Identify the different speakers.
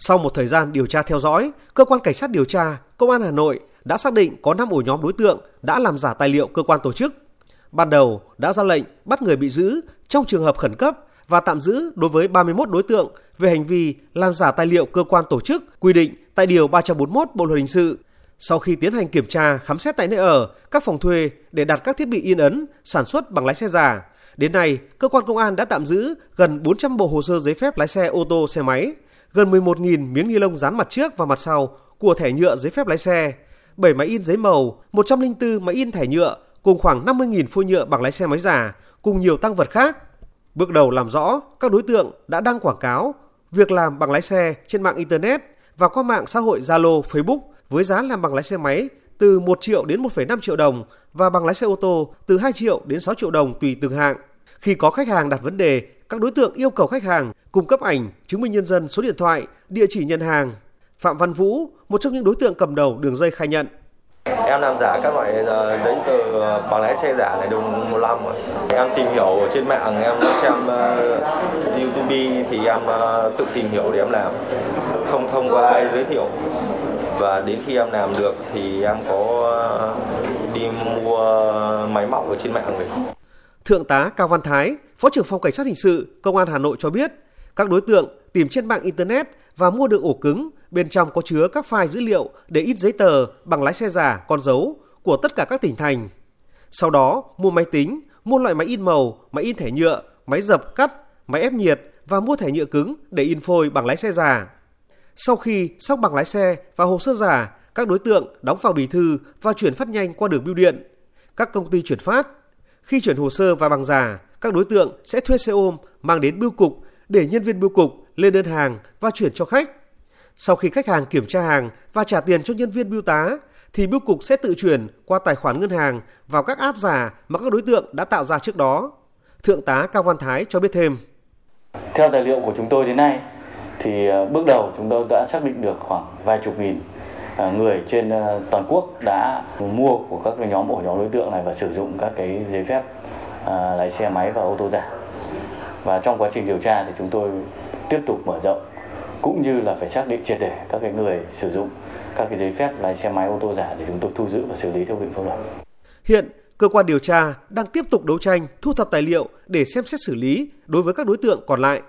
Speaker 1: Sau một thời gian điều tra theo dõi, cơ quan cảnh sát điều tra Công an Hà Nội đã xác định có 5 ổ nhóm đối tượng đã làm giả tài liệu cơ quan tổ chức. Ban đầu đã ra lệnh bắt người bị giữ trong trường hợp khẩn cấp và tạm giữ đối với 31 đối tượng về hành vi làm giả tài liệu cơ quan tổ chức quy định tại Điều 341 Bộ Luật Hình sự. Sau khi tiến hành kiểm tra, khám xét tại nơi ở, các phòng thuê để đặt các thiết bị in ấn, sản xuất bằng lái xe giả, đến nay, cơ quan công an đã tạm giữ gần 400 bộ hồ sơ giấy phép lái xe ô tô, xe máy, gần 11.000 miếng ni lông dán mặt trước và mặt sau của thẻ nhựa giấy phép lái xe, 7 máy in giấy màu, 104 máy in thẻ nhựa cùng khoảng 50.000 phôi nhựa bằng lái xe máy giả cùng nhiều tăng vật khác. Bước đầu làm rõ, các đối tượng đã đăng quảng cáo việc làm bằng lái xe trên mạng Internet và qua mạng xã hội Zalo, Facebook với giá làm bằng lái xe máy từ 1 triệu đến 1,5 triệu đồng và bằng lái xe ô tô từ 2 triệu đến 6 triệu đồng tùy từng hạng. Khi có khách hàng đặt vấn đề, các đối tượng yêu cầu khách hàng cung cấp ảnh, chứng minh nhân dân, số điện thoại, địa chỉ nhận hàng. Phạm Văn Vũ, một trong những đối tượng cầm đầu đường dây khai nhận.
Speaker 2: Em làm giả các loại ờ, giấy tờ bằng lái xe giả này được một năm rồi. Em tìm hiểu trên mạng, em xem uh, YouTube thì em uh, tự tìm hiểu để em làm. Không thông qua ai giới thiệu. Và đến khi em làm được thì em có uh, đi mua máy móc ở trên mạng về.
Speaker 1: Thượng tá Cao Văn Thái, Phó trưởng phòng Cảnh sát hình sự Công an Hà Nội cho biết, các đối tượng tìm trên mạng internet và mua được ổ cứng, bên trong có chứa các file dữ liệu để ít giấy tờ bằng lái xe giả, con dấu của tất cả các tỉnh thành. Sau đó, mua máy tính, mua loại máy in màu, máy in thẻ nhựa, máy dập cắt, máy ép nhiệt và mua thẻ nhựa cứng để in phôi bằng lái xe giả. Sau khi xong bằng lái xe và hồ sơ giả, các đối tượng đóng vào bì thư và chuyển phát nhanh qua đường bưu điện. Các công ty chuyển phát khi chuyển hồ sơ và bằng giả, các đối tượng sẽ thuê xe ôm mang đến bưu cục để nhân viên bưu cục lên đơn hàng và chuyển cho khách. Sau khi khách hàng kiểm tra hàng và trả tiền cho nhân viên bưu tá, thì bưu cục sẽ tự chuyển qua tài khoản ngân hàng vào các app giả mà các đối tượng đã tạo ra trước đó. Thượng tá Cao Văn Thái cho biết thêm.
Speaker 3: Theo tài liệu của chúng tôi đến nay, thì ờ, bước đầu chúng tôi đã xác định được khoảng vài chục nghìn ờ, người trên ờ, toàn quốc đã mua của các nhóm ổ nhóm đối tượng này và sử dụng các cái giấy phép À, lái xe máy và ô tô giả. Và trong quá trình điều tra thì chúng tôi tiếp tục mở rộng cũng như là phải xác định triệt để các cái người sử dụng các cái giấy phép lái xe máy ô tô giả để chúng tôi thu giữ và xử lý theo quy định pháp luật.
Speaker 1: Hiện cơ quan điều tra đang tiếp tục đấu tranh, thu thập tài liệu để xem xét xử lý đối với các đối tượng còn lại.